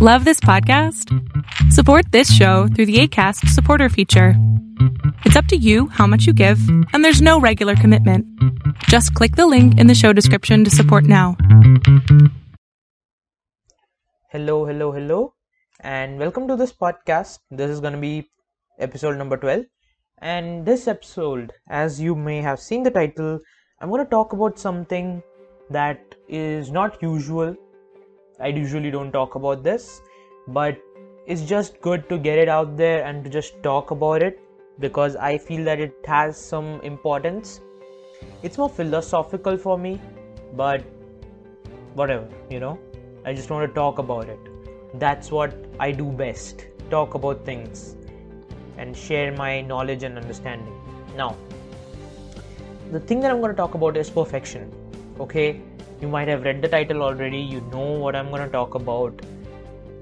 Love this podcast? Support this show through the ACAST supporter feature. It's up to you how much you give, and there's no regular commitment. Just click the link in the show description to support now. Hello, hello, hello, and welcome to this podcast. This is going to be episode number 12. And this episode, as you may have seen the title, I'm going to talk about something that is not usual I usually don't talk about this, but it's just good to get it out there and to just talk about it because I feel that it has some importance. It's more philosophical for me, but whatever, you know. I just want to talk about it. That's what I do best talk about things and share my knowledge and understanding. Now, the thing that I'm going to talk about is perfection. Okay, you might have read the title already, you know what I'm going to talk about.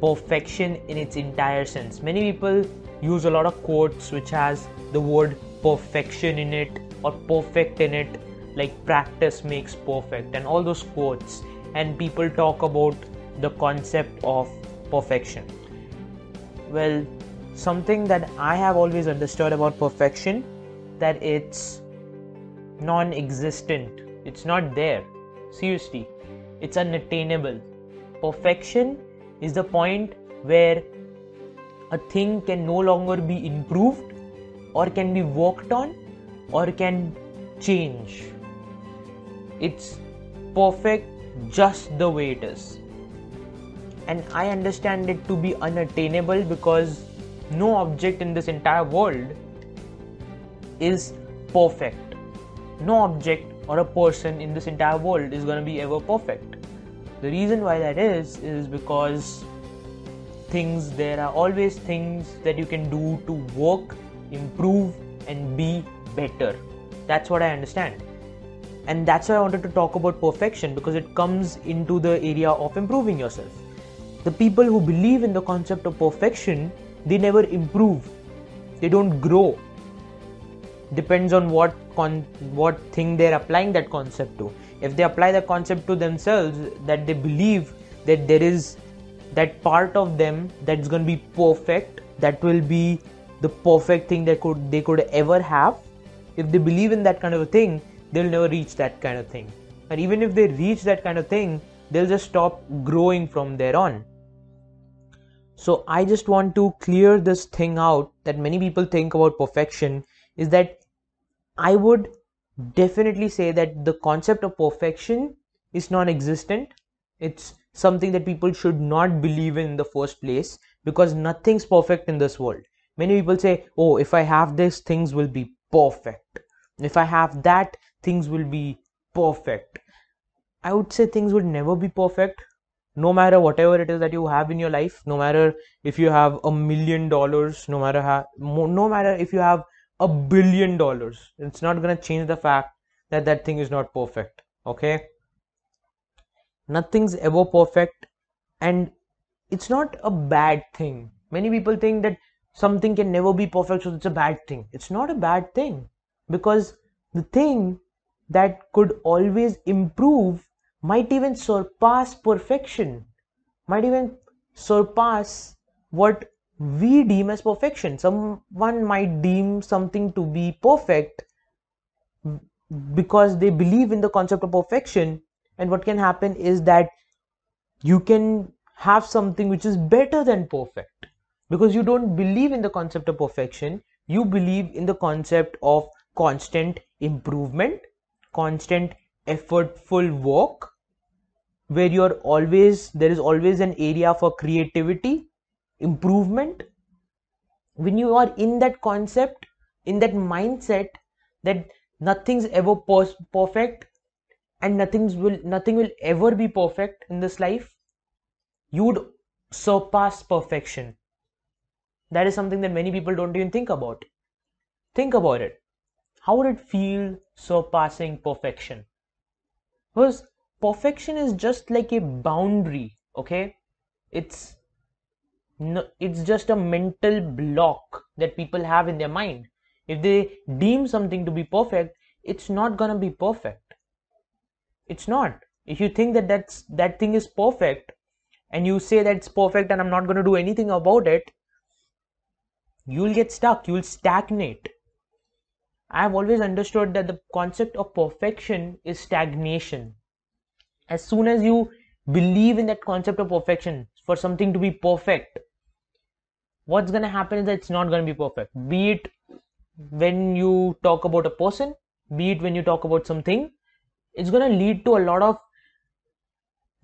Perfection in its entire sense. Many people use a lot of quotes which has the word perfection in it or perfect in it like practice makes perfect and all those quotes. And people talk about the concept of perfection. Well something that i have always understood about perfection that it's non-existent. It's not there Seriously, it's unattainable. Perfection is the point where a thing can no longer be improved or can be worked on or can change. It's perfect just the way it is. And I understand it to be unattainable because no object in this entire world is perfect. No object or a person in this entire world is going to be ever perfect. The reason why that is is because things there are always things that you can do to work, improve and be better. That's what I understand. And that's why I wanted to talk about perfection because it comes into the area of improving yourself. The people who believe in the concept of perfection, they never improve. They don't grow depends on what con- what thing they're applying that concept to. If they apply the concept to themselves that they believe that there is that part of them that's going to be perfect that will be the perfect thing that could they could ever have if they believe in that kind of a thing they'll never reach that kind of thing. And even if they reach that kind of thing they'll just stop growing from there on. So i just want to clear this thing out that many people think about perfection is that I would definitely say that the concept of perfection is non existent. It's something that people should not believe in, in the first place because nothing's perfect in this world. Many people say, Oh, if I have this, things will be perfect. If I have that, things will be perfect. I would say things would never be perfect no matter whatever it is that you have in your life no matter if you have a million dollars no matter how no matter if you have a billion dollars. It's not going to change the fact that that thing is not perfect okay? Nothing's ever perfect and it's not a bad thing. Many people think that something can never be perfect so it's a bad thing. It's not a bad thing because the thing that could always improve might even surpass perfection might even surpass what we deem as perfection. Someone might deem something to be perfect because they believe in the concept of perfection. And what can happen is that you can have something which is better than perfect because you don't believe in the concept of perfection. You believe in the concept of constant improvement, constant effortful work, where you're always, there is always an area for creativity improvement. When you are in that concept in that mindset that nothing's ever perfect and nothing's will nothing will ever be perfect in this life you would surpass perfection. That is something that many people don't even think about. Think about it. How would it feel surpassing perfection? Because perfection is just like a boundary okay? It's no, it's just a mental block that people have in their mind if they deem something to be perfect it's not to be perfect it's not if you think that that's that thing is perfect and you say that it's perfect and I'm not to do anything about it, you'll get stuck, you'll stagnate. I've always understood that the concept of perfection is stagnation. As soon as you believe in that concept of perfection, for something to be perfect, what's going to happen is that it's not going to be perfect. Be it when you talk about a person, be it when you talk about something, it's going to lead to a lot of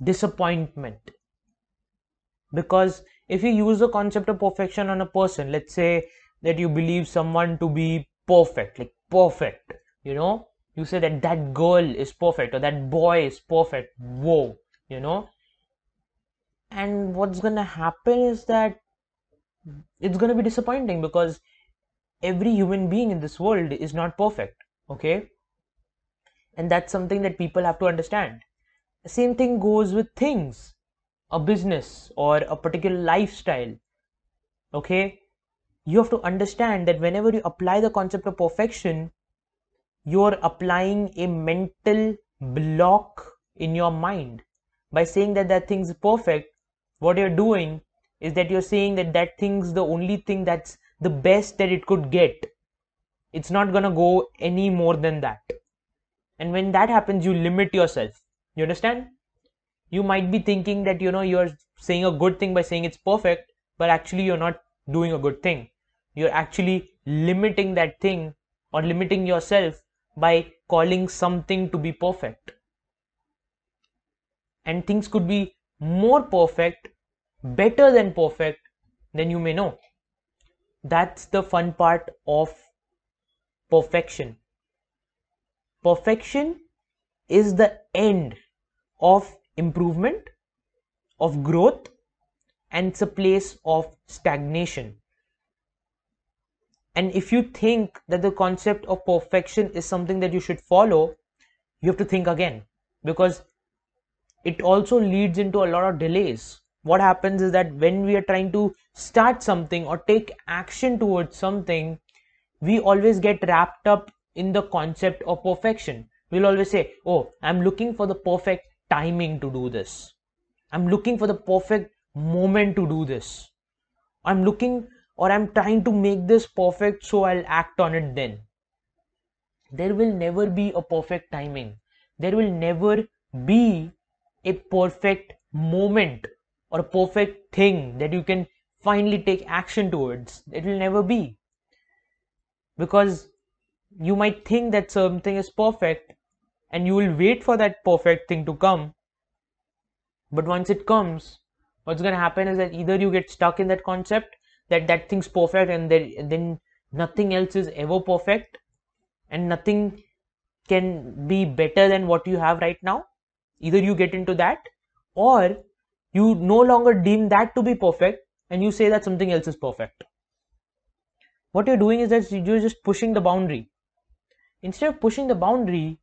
disappointment. Because if you use the concept of perfection on a person, let's say that you believe someone to be perfect, like perfect, you know, you say that that girl is perfect or that boy is perfect. Whoa, you know. And what's gonna happen is that it's gonna be disappointing because every human being in this world is not perfect, okay? And that's something that people have to understand. The same thing goes with things, a business or a particular lifestyle, okay? You have to understand that whenever you apply the concept of perfection, you're applying a mental block in your mind by saying that that thing's perfect what you're doing is that you're saying that that thing's the only thing that's the best that it could get. It's not going to go any more than that. And when that happens you limit yourself. You understand? You might be thinking that you know you're saying a good thing by saying it's perfect but actually you're not doing a good thing. You're actually limiting that thing or limiting yourself by calling something to be perfect. And things could be more perfect, better than perfect then you may know. That's the fun part of perfection. Perfection is the end of improvement, of growth, and it's a place of stagnation. And if you think that the concept of perfection is something that you should follow, you have to think again because it also leads into a lot of delays. What happens is that when we are trying to start something or take action towards something, we always get wrapped up in the concept of perfection. We'll always say, Oh, I'm looking for the perfect timing to do this. I'm looking for the perfect moment to do this. I'm looking or I'm trying to make this perfect so I'll act on it then. There will never be a perfect timing. There will never be a perfect moment or a perfect thing that you can finally take action towards. It will never be. Because you might think that something is perfect and you will wait for that perfect thing to come. But once it comes, what's going to happen is that either you get stuck in that concept that that thing's perfect and then nothing else is ever perfect and nothing can be better than what you have right now either you get into that or you no longer deem that to be perfect and you say that something else is perfect what you're doing is that you're just pushing the boundary instead of pushing the boundary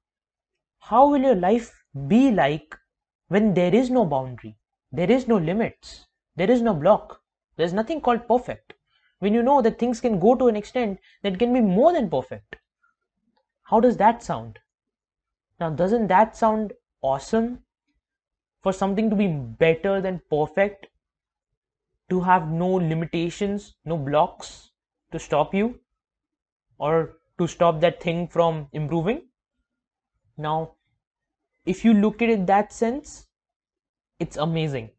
how will your life be like when there is no boundary there is no limits there is no block there's nothing called perfect. When you know that things can go to an extent that can be more than perfect. How does that sound? Now, doesn't that sound awesome? For something to be better than perfect, to have no limitations, no blocks to stop you, or to stop that thing from improving. Now, if you look at it that sense, it's amazing.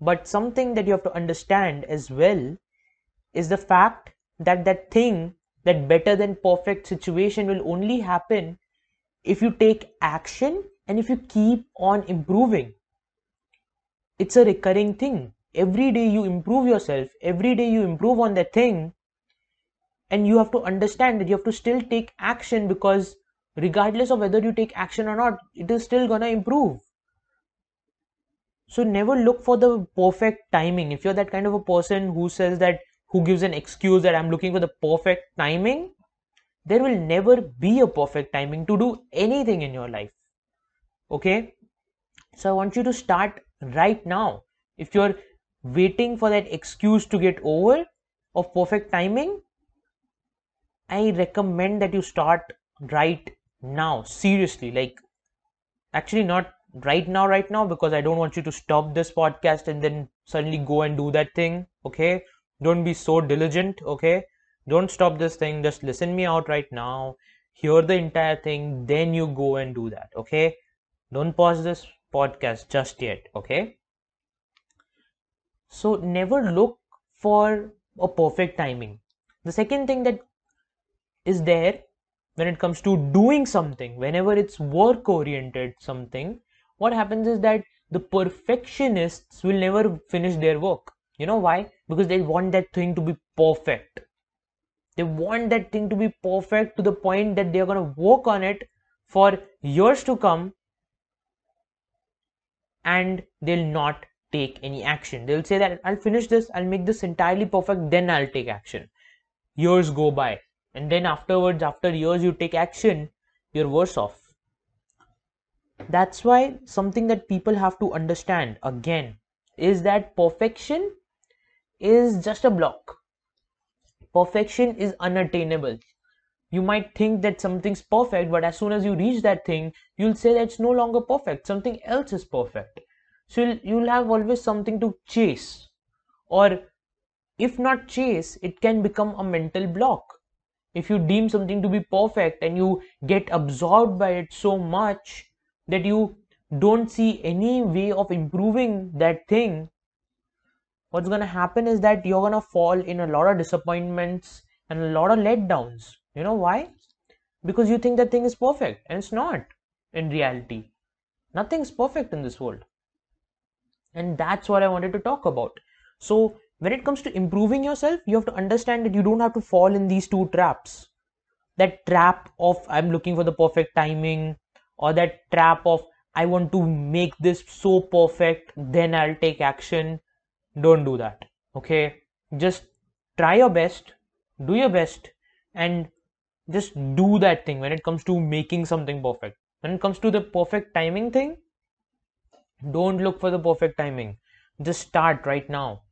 But something that you have to understand as well is the fact that that thing, that better than perfect situation will only happen if you take action and if you keep on improving. It's a recurring thing. Every day you improve yourself, every day you improve on that thing, and you have to understand that you have to still take action because regardless of whether you take action or not, it is still gonna improve. So never look for the perfect timing. If you're that kind of a person who says that, who gives an excuse that I'm looking for the perfect timing, there will never be a perfect timing to do anything in your life. Okay? So I want you to start right now. If you're waiting for that excuse to get over of perfect timing, I recommend that you start right now. Seriously, like actually not right now right now because i don't want you to stop this podcast and then suddenly go and do that thing okay? Don't be so diligent okay? Don't stop this thing. Just listen me out right now. Hear the entire thing. Then you go and do that okay? Don't pause this podcast just yet okay? So never look for a perfect timing. The second thing that is there when it comes to doing something whenever it's work oriented something what happens is that the perfectionists will never finish their work. You know why? Because they want that thing to be perfect. They want that thing to be perfect to the point that they're going to work on it for years to come and they'll not take any action. They'll say that i'll finish this i'll make this entirely perfect then i'll take action. Years go by and then afterwards after years you take action you're worse off. That's why something that people have to understand again is that perfection is just a block. Perfection is unattainable you might think that something's perfect but as soon as you reach that thing you'll say that it's no longer perfect. Something else is perfect. So you'll, you'll have always something to chase. Or if not chase it can become a mental block. If you deem something to be perfect and you get absorbed by it so much that you don't see any way of improving that thing what's going to happen is that you're going to fall in a lot of disappointments and a lot of letdowns you know why? Because you think that thing is perfect and it's not in reality. Nothing's perfect in this world. And that's what i wanted to talk about. So when it comes to improving yourself you have to understand that you don't have to fall in these two traps. That trap of i'm looking for the perfect timing or that trap of i want to make this so perfect then i'll take action. Don't do that okay? Just try your best do your best and just do that thing. When it comes to making something perfect when it comes to the perfect timing thing don't look for the perfect timing. Just start right now.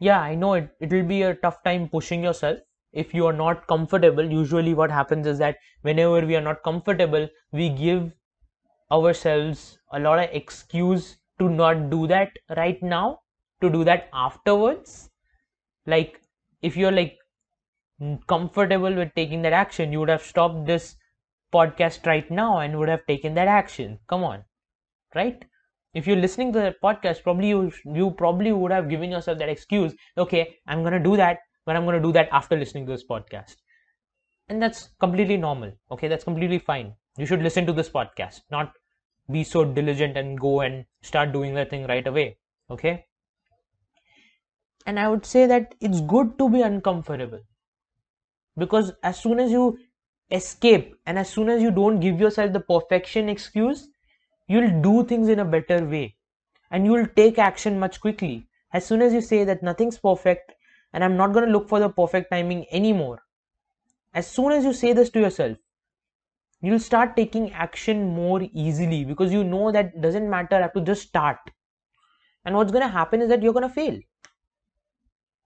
Yeah i know it it will be a tough time pushing yourself. If you are not comfortable usually what happens is that whenever we are not comfortable we give ourselves a lot of excuse to not do that right now to do that afterwards. Like if you're like Hmm, comfortable with taking that action. You would have stopped this podcast right now and would have taken that action. Come on. Right? If you're listening to that podcast probably you you probably would have given yourself that excuse. Okay i'm to do that but i'm to do that after listening to this podcast. And that's completely normal. Okay that's completely fine. You should listen to this podcast not be so diligent and go and start doing that thing right away. Okay? And i would say that it's good to be uncomfortable because as soon as you escape and as soon as you don't give yourself the perfection excuse you'll do things in a better way and you'll take action much quickly. As soon as you say that nothing's perfect and I'm not going to look for the perfect timing anymore, as soon as you say this to yourself, you'll start taking action more easily because you know that doesn't matter, I have to just start. And what's going to happen is that you're going to fail.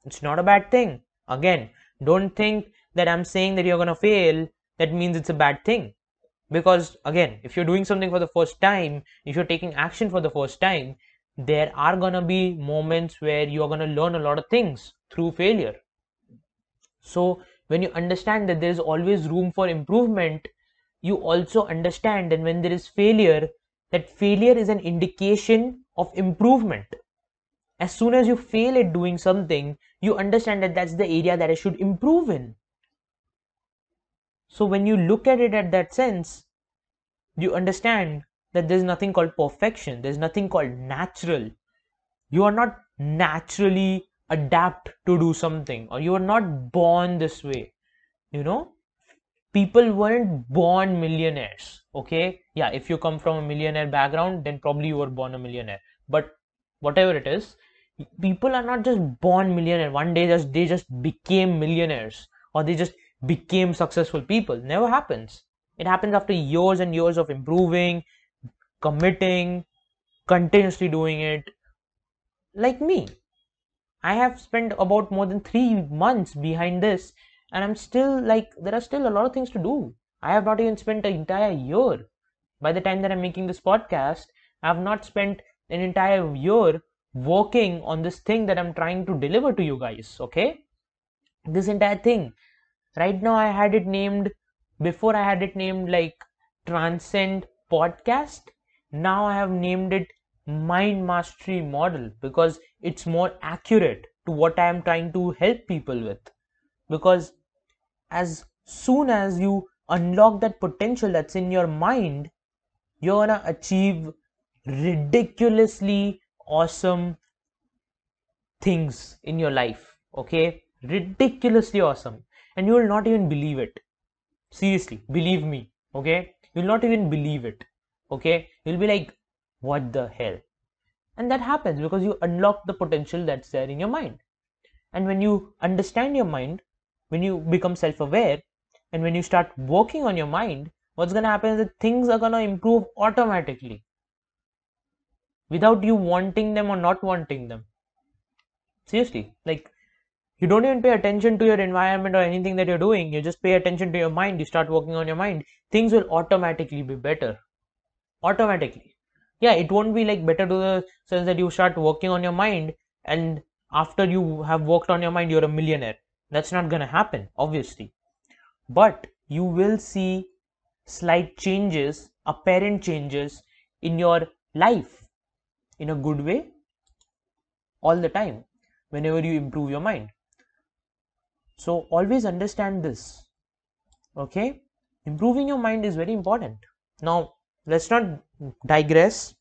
It's not a bad thing. Again, don't think that I'm saying that you're going to fail, that means it's a bad thing. Because again if you're doing something for the first time if you're taking action for the first time there are going to be moments where you're going to learn a lot of things through failure. So when you understand that there is always room for improvement you also understand that when there is failure that failure is an indication of improvement. As soon as you fail at doing something you understand that that's the area that i should improve in so when you look at it at that sense, you understand that there's nothing called perfection, there's nothing called natural. You are not naturally adapt to do something, or you are not born this way. You know, people weren't born millionaires. Okay, yeah, if you come from a millionaire background, then probably you were born a millionaire. But whatever it is, people are not just born millionaire. One day just they just became millionaires, or they just became successful people. Never happens. It happens after years and years of improving, committing, continuously doing it. Like me. I have spent about more than three months behind this, and I'm still like, there are still a lot of things to do. I have not even spent an entire year. By the time that I'm making this podcast, I have not spent an entire year working on this thing that I'm trying to deliver to you guys. Okay, this entire thing. Right now, I had it named before. I had it named like Transcend Podcast. Now I have named it Mind Mastery Model because it's more accurate to what I am trying to help people with. Because as soon as you unlock that potential that's in your mind, you're gonna achieve ridiculously awesome things in your life. Okay, ridiculously awesome, and you will not even believe it. Seriously, believe me. Okay, you'll not even believe it. Okay, you'll be like, what the hell? And that happens because you unlock the potential that's there in your mind. And when you understand your mind, when you become self aware, and when you start working on your mind, what's going to happen is that things are going to improve automatically without you wanting them or not wanting them. Seriously, like you don't even pay attention to your environment or anything that you're doing, you just pay attention to your mind, you start working on your mind, things will automatically be better. Automatically. Yeah, it won't be like better to the sense that you start working on your mind and after you have worked on your mind, you're a millionaire. That's not gonna happen, obviously. But you will see slight changes, apparent changes in your life in a good way all the time whenever you improve your mind. So always understand this. Okay? Improving your mind is very important. Now, let's not digress.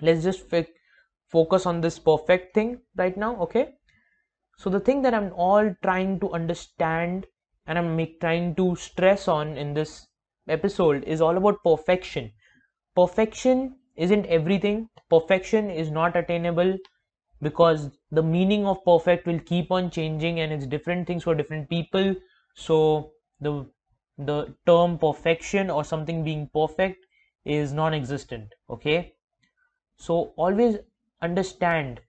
Let's just focus on this perfect thing right now. Okay? So, the thing that I'm all trying to understand and I'm make, trying to stress on in this episode is all about perfection. Perfection isn't everything, perfection is not attainable because the meaning of perfect will keep on changing and it's different things for different people. So the the term perfection or something being perfect is non-existent okay? So always understand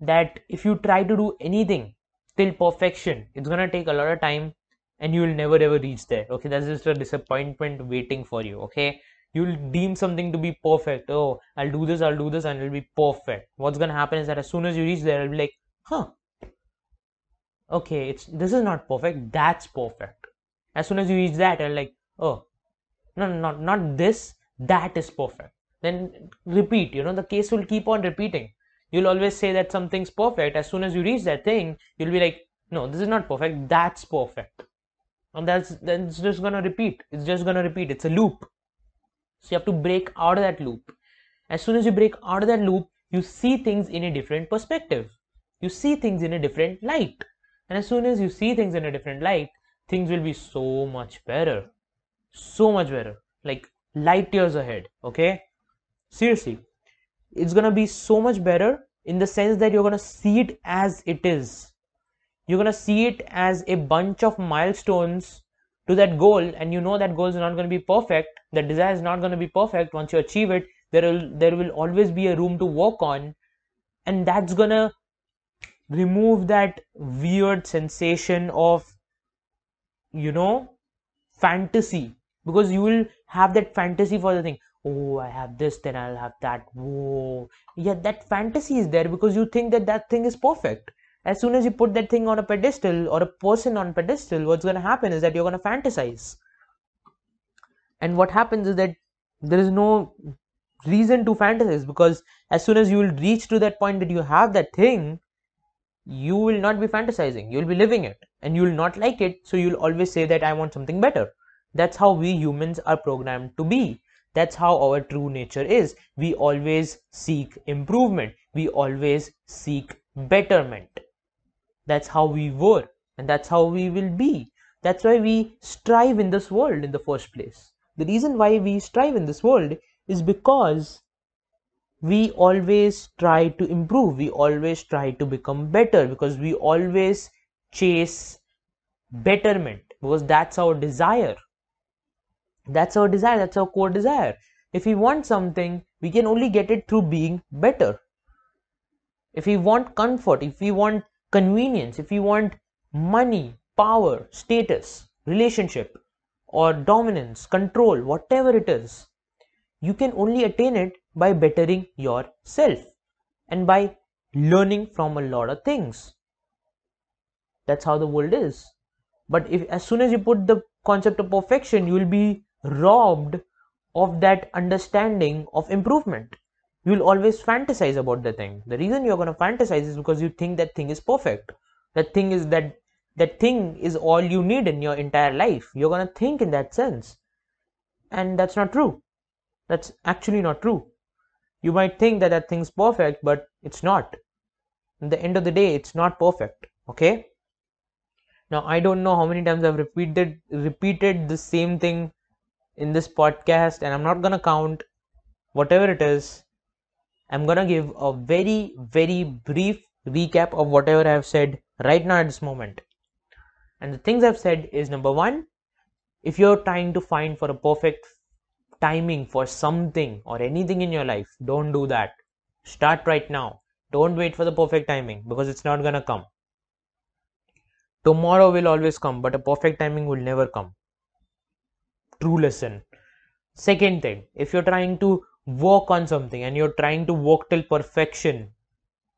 that if you try to do anything till perfection it's gonna take a lot of time and you will never ever reach there okay? That's just a disappointment waiting for you okay you'll deem something to be perfect. Oh i'll do this i'll do this and it'll be perfect. What's to happen is that as soon as you reach there it'll be like huh. Okay it's this is not perfect that's perfect. As soon as you reach that you're like oh no not not this that is perfect. Then repeat you know the case will keep on repeating. You'll always say that something's perfect. As soon as you reach that thing you'll be like no this is not perfect that's perfect. And that's then it's just gonna repeat. It's just gonna repeat. It's a loop so you have to break out of that loop. As soon as you break out of that loop, you see things in a different perspective. You see things in a different light. And as soon as you see things in a different light, things will be so much better. So much better. Like light years ahead. Okay? Seriously. It's gonna be so much better in the sense that you're gonna see it as it is. You're gonna see it as a bunch of milestones to that goal and you know that goal is not going to be perfect that desire is not going to be perfect once you achieve it there will there will always be a room to work on. And that's going to remove that weird sensation of you know fantasy. Because you will have that fantasy for the thing. Oh i have this then i'll have that. Whoa. Yeah that fantasy is there because you think that that thing is perfect as soon as you put that thing on a pedestal or a person on pedestal what's going to happen is that you're going to fantasize. And what happens is that there is no reason to fantasize because as soon as you will reach to that point that you have that thing you will not be fantasizing. You'll be living it and you will not like it. So you'll always say that i want something better. That's how we humans are programmed to be. That's how our true nature is. We always seek improvement. We always seek betterment that's how we were, and that's how we will be. That's why we strive in this world in the first place. The reason why we strive in this world is because we always try to improve, we always try to become better because we always chase betterment because that's our desire. That's our desire, that's our core desire. If we want something, we can only get it through being better. If we want comfort, if we want convenience, if you want money, power, status, relationship, or dominance, control, whatever it is, you can only attain it by bettering yourself. and by learning from a lot of things. That's how the world is. But if as soon as you put the concept of perfection, you will be robbed of that understanding of improvement. You will always fantasize about the thing. The reason you're going to fantasize is because you think that thing is perfect. That thing is that that thing is all you need in your entire life. You're going to think in that sense. And that's not true. That's actually not true. You might think that that thing's perfect, but it's not. At the end of the day, it's not perfect. Okay? Now I don't know how many times I've repeated repeated the same thing in this podcast, and I'm not gonna count whatever it is. I'm gonna give a very, very brief recap of whatever I've said right now at this moment. And the things I've said is number one, if you're trying to find for a perfect timing for something or anything in your life, don't do that. Start right now. Don't wait for the perfect timing because it's not gonna come. Tomorrow will always come, but a perfect timing will never come. True lesson. Second thing, if you're trying to work on something and you're trying to work till perfection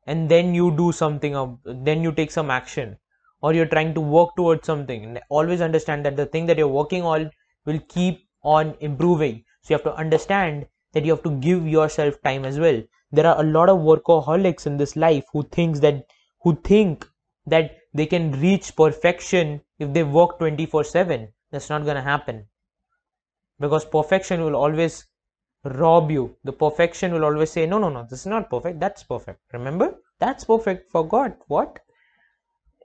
and then you do something, then you take some action or you're trying to work towards something. Always understand that the thing that you're working on will keep on improving. So you have to understand that you have to give yourself time as well. There are a lot of workaholics in this life who thinks that who think that they can reach perfection if they work 24 7 that's not going to happen. Because perfection will always rob you. The perfection will always say no no no this is not perfect. That's perfect. Remember? That's perfect for god. What?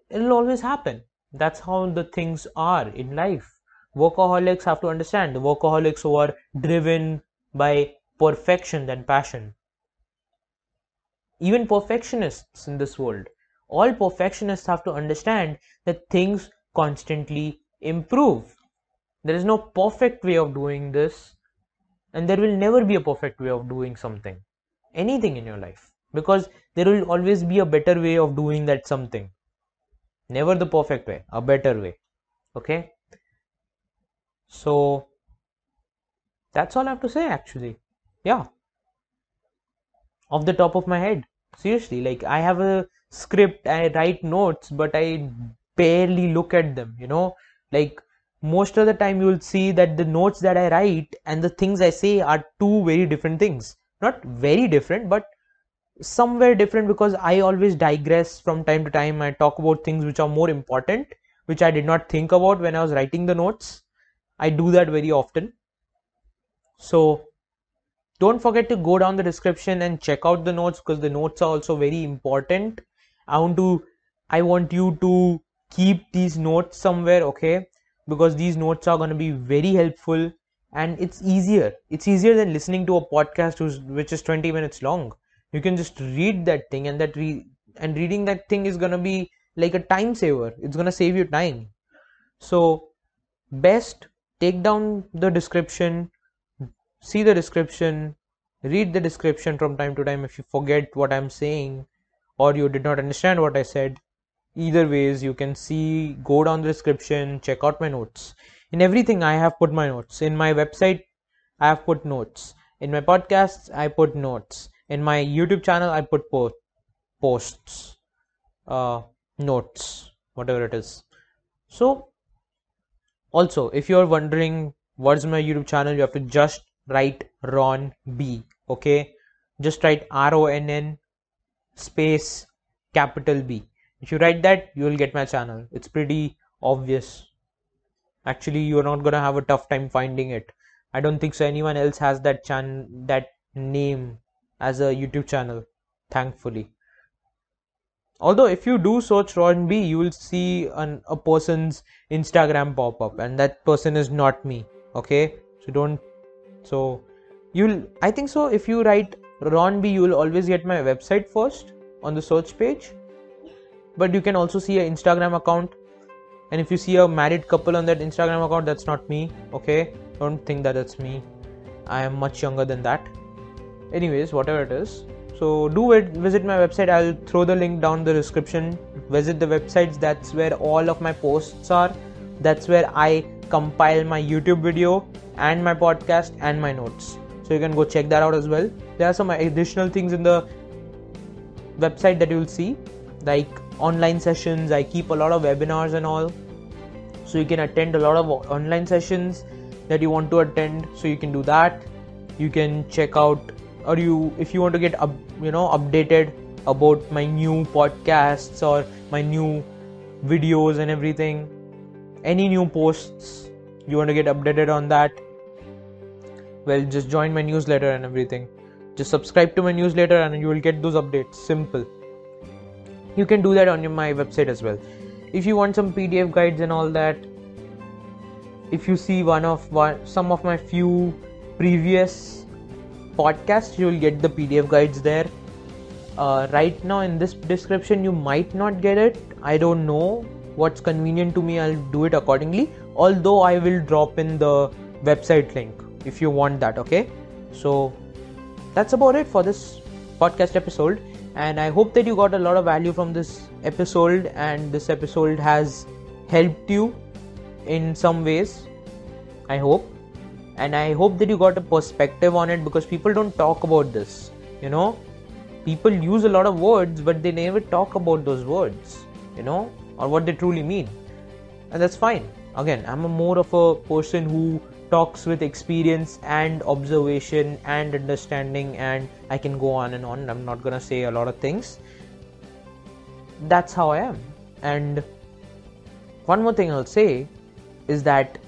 It'll always happen. That's how the things are in life. Workaholics have to understand. The workaholics who are driven by perfection than passion. Even perfectionists in this world, all perfectionists have to understand that things constantly improve. There is no perfect way of doing this, and there will never be a perfect way of doing something, anything in your life, because there will always be a better way of doing that something. Never the perfect way a better way. Okay? So that's all i have to say actually. Yeah. Off the top of my head. Seriously like i have a script i write notes but i barely look at them you know? Like most of the time you will see that the notes that i write and the things i say are two very different things not very different but somewhere different because I always digress from time to time. I talk about things which are more important, which I did not think about when I was writing the notes. I do that very often. So don't forget to go down the description and check out the notes because the notes are also very important. I want to I want you to keep these notes somewhere, okay? Because these notes are going to be very helpful and it's easier. It's easier than listening to a podcast which is 20 minutes long. You can just read that thing and that re- and reading that thing is gonna be like a time saver. It's gonna save you time. So best take down the description see the description read the description from time to time if you forget what i'm saying or you did not understand what i said either ways you can see go down the description check out my notes. In everything i have put my notes. In my website i have put notes. In my podcasts i put notes. In my youtube channel i put po- posts. Uh, notes whatever it is. So also if you're wondering what's my youtube channel you have to just write ron b okay? Just write r-o-n-n space capital b if you write that you will get my channel it's pretty obvious actually you're not gonna have a tough time finding it i don't think so anyone else has that chan that name as a YouTube channel, thankfully. Although if you do search Ron B, you will see an, a person's Instagram pop up, and that person is not me. Okay, so don't. So you'll. I think so. If you write Ron B, you will always get my website first on the search page. But you can also see an Instagram account, and if you see a married couple on that Instagram account, that's not me. Okay, don't think that that's me. I am much younger than that. Anyways whatever it is. So do it visit my website. I'll throw the link down the description. Visit the websites. That's where all of my posts are. That's where i compile my youtube video and my podcast and my notes. So you can go check that out as well. There are some additional things in the website that you'll see. Like online sessions. I keep a lot of webinars and all. So you can attend a lot of online sessions that you want to attend. So you can do that. You can check out or you if you want to get up you know updated about my new podcasts or my new videos and everything. Any new posts you want to get updated on that? Well just join my newsletter and everything. Just subscribe to my newsletter and you will get those updates. Simple you can do that on my website as well. If you want some pdf guides and all that if you see one of one, some of my few previous podcasts you will get the pdf guides there. Uh, right now in this description you might not get it. I don't know what's convenient to me. I'll do it accordingly. Although i will drop in the website link if you want that okay? So that's about it for this podcast episode and i hope that you got a lot of value from this episode and this episode has helped you in some ways i hope. And i hope that you got a perspective on it because people don't talk about this you know? People use a lot of words but they never talk about those words you know or what they truly mean. And that's fine. Again i'm a more of a person who talks with experience and observation and understanding and i can go on and on. I'm not going to say a lot of things. That's how i am. And one more thing i'll say is that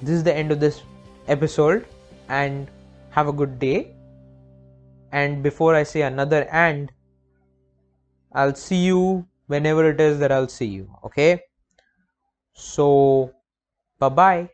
this is the end of this episode and have a good day. And before i say another and i'll see you whenever it is that i'll see you okay? So bye bye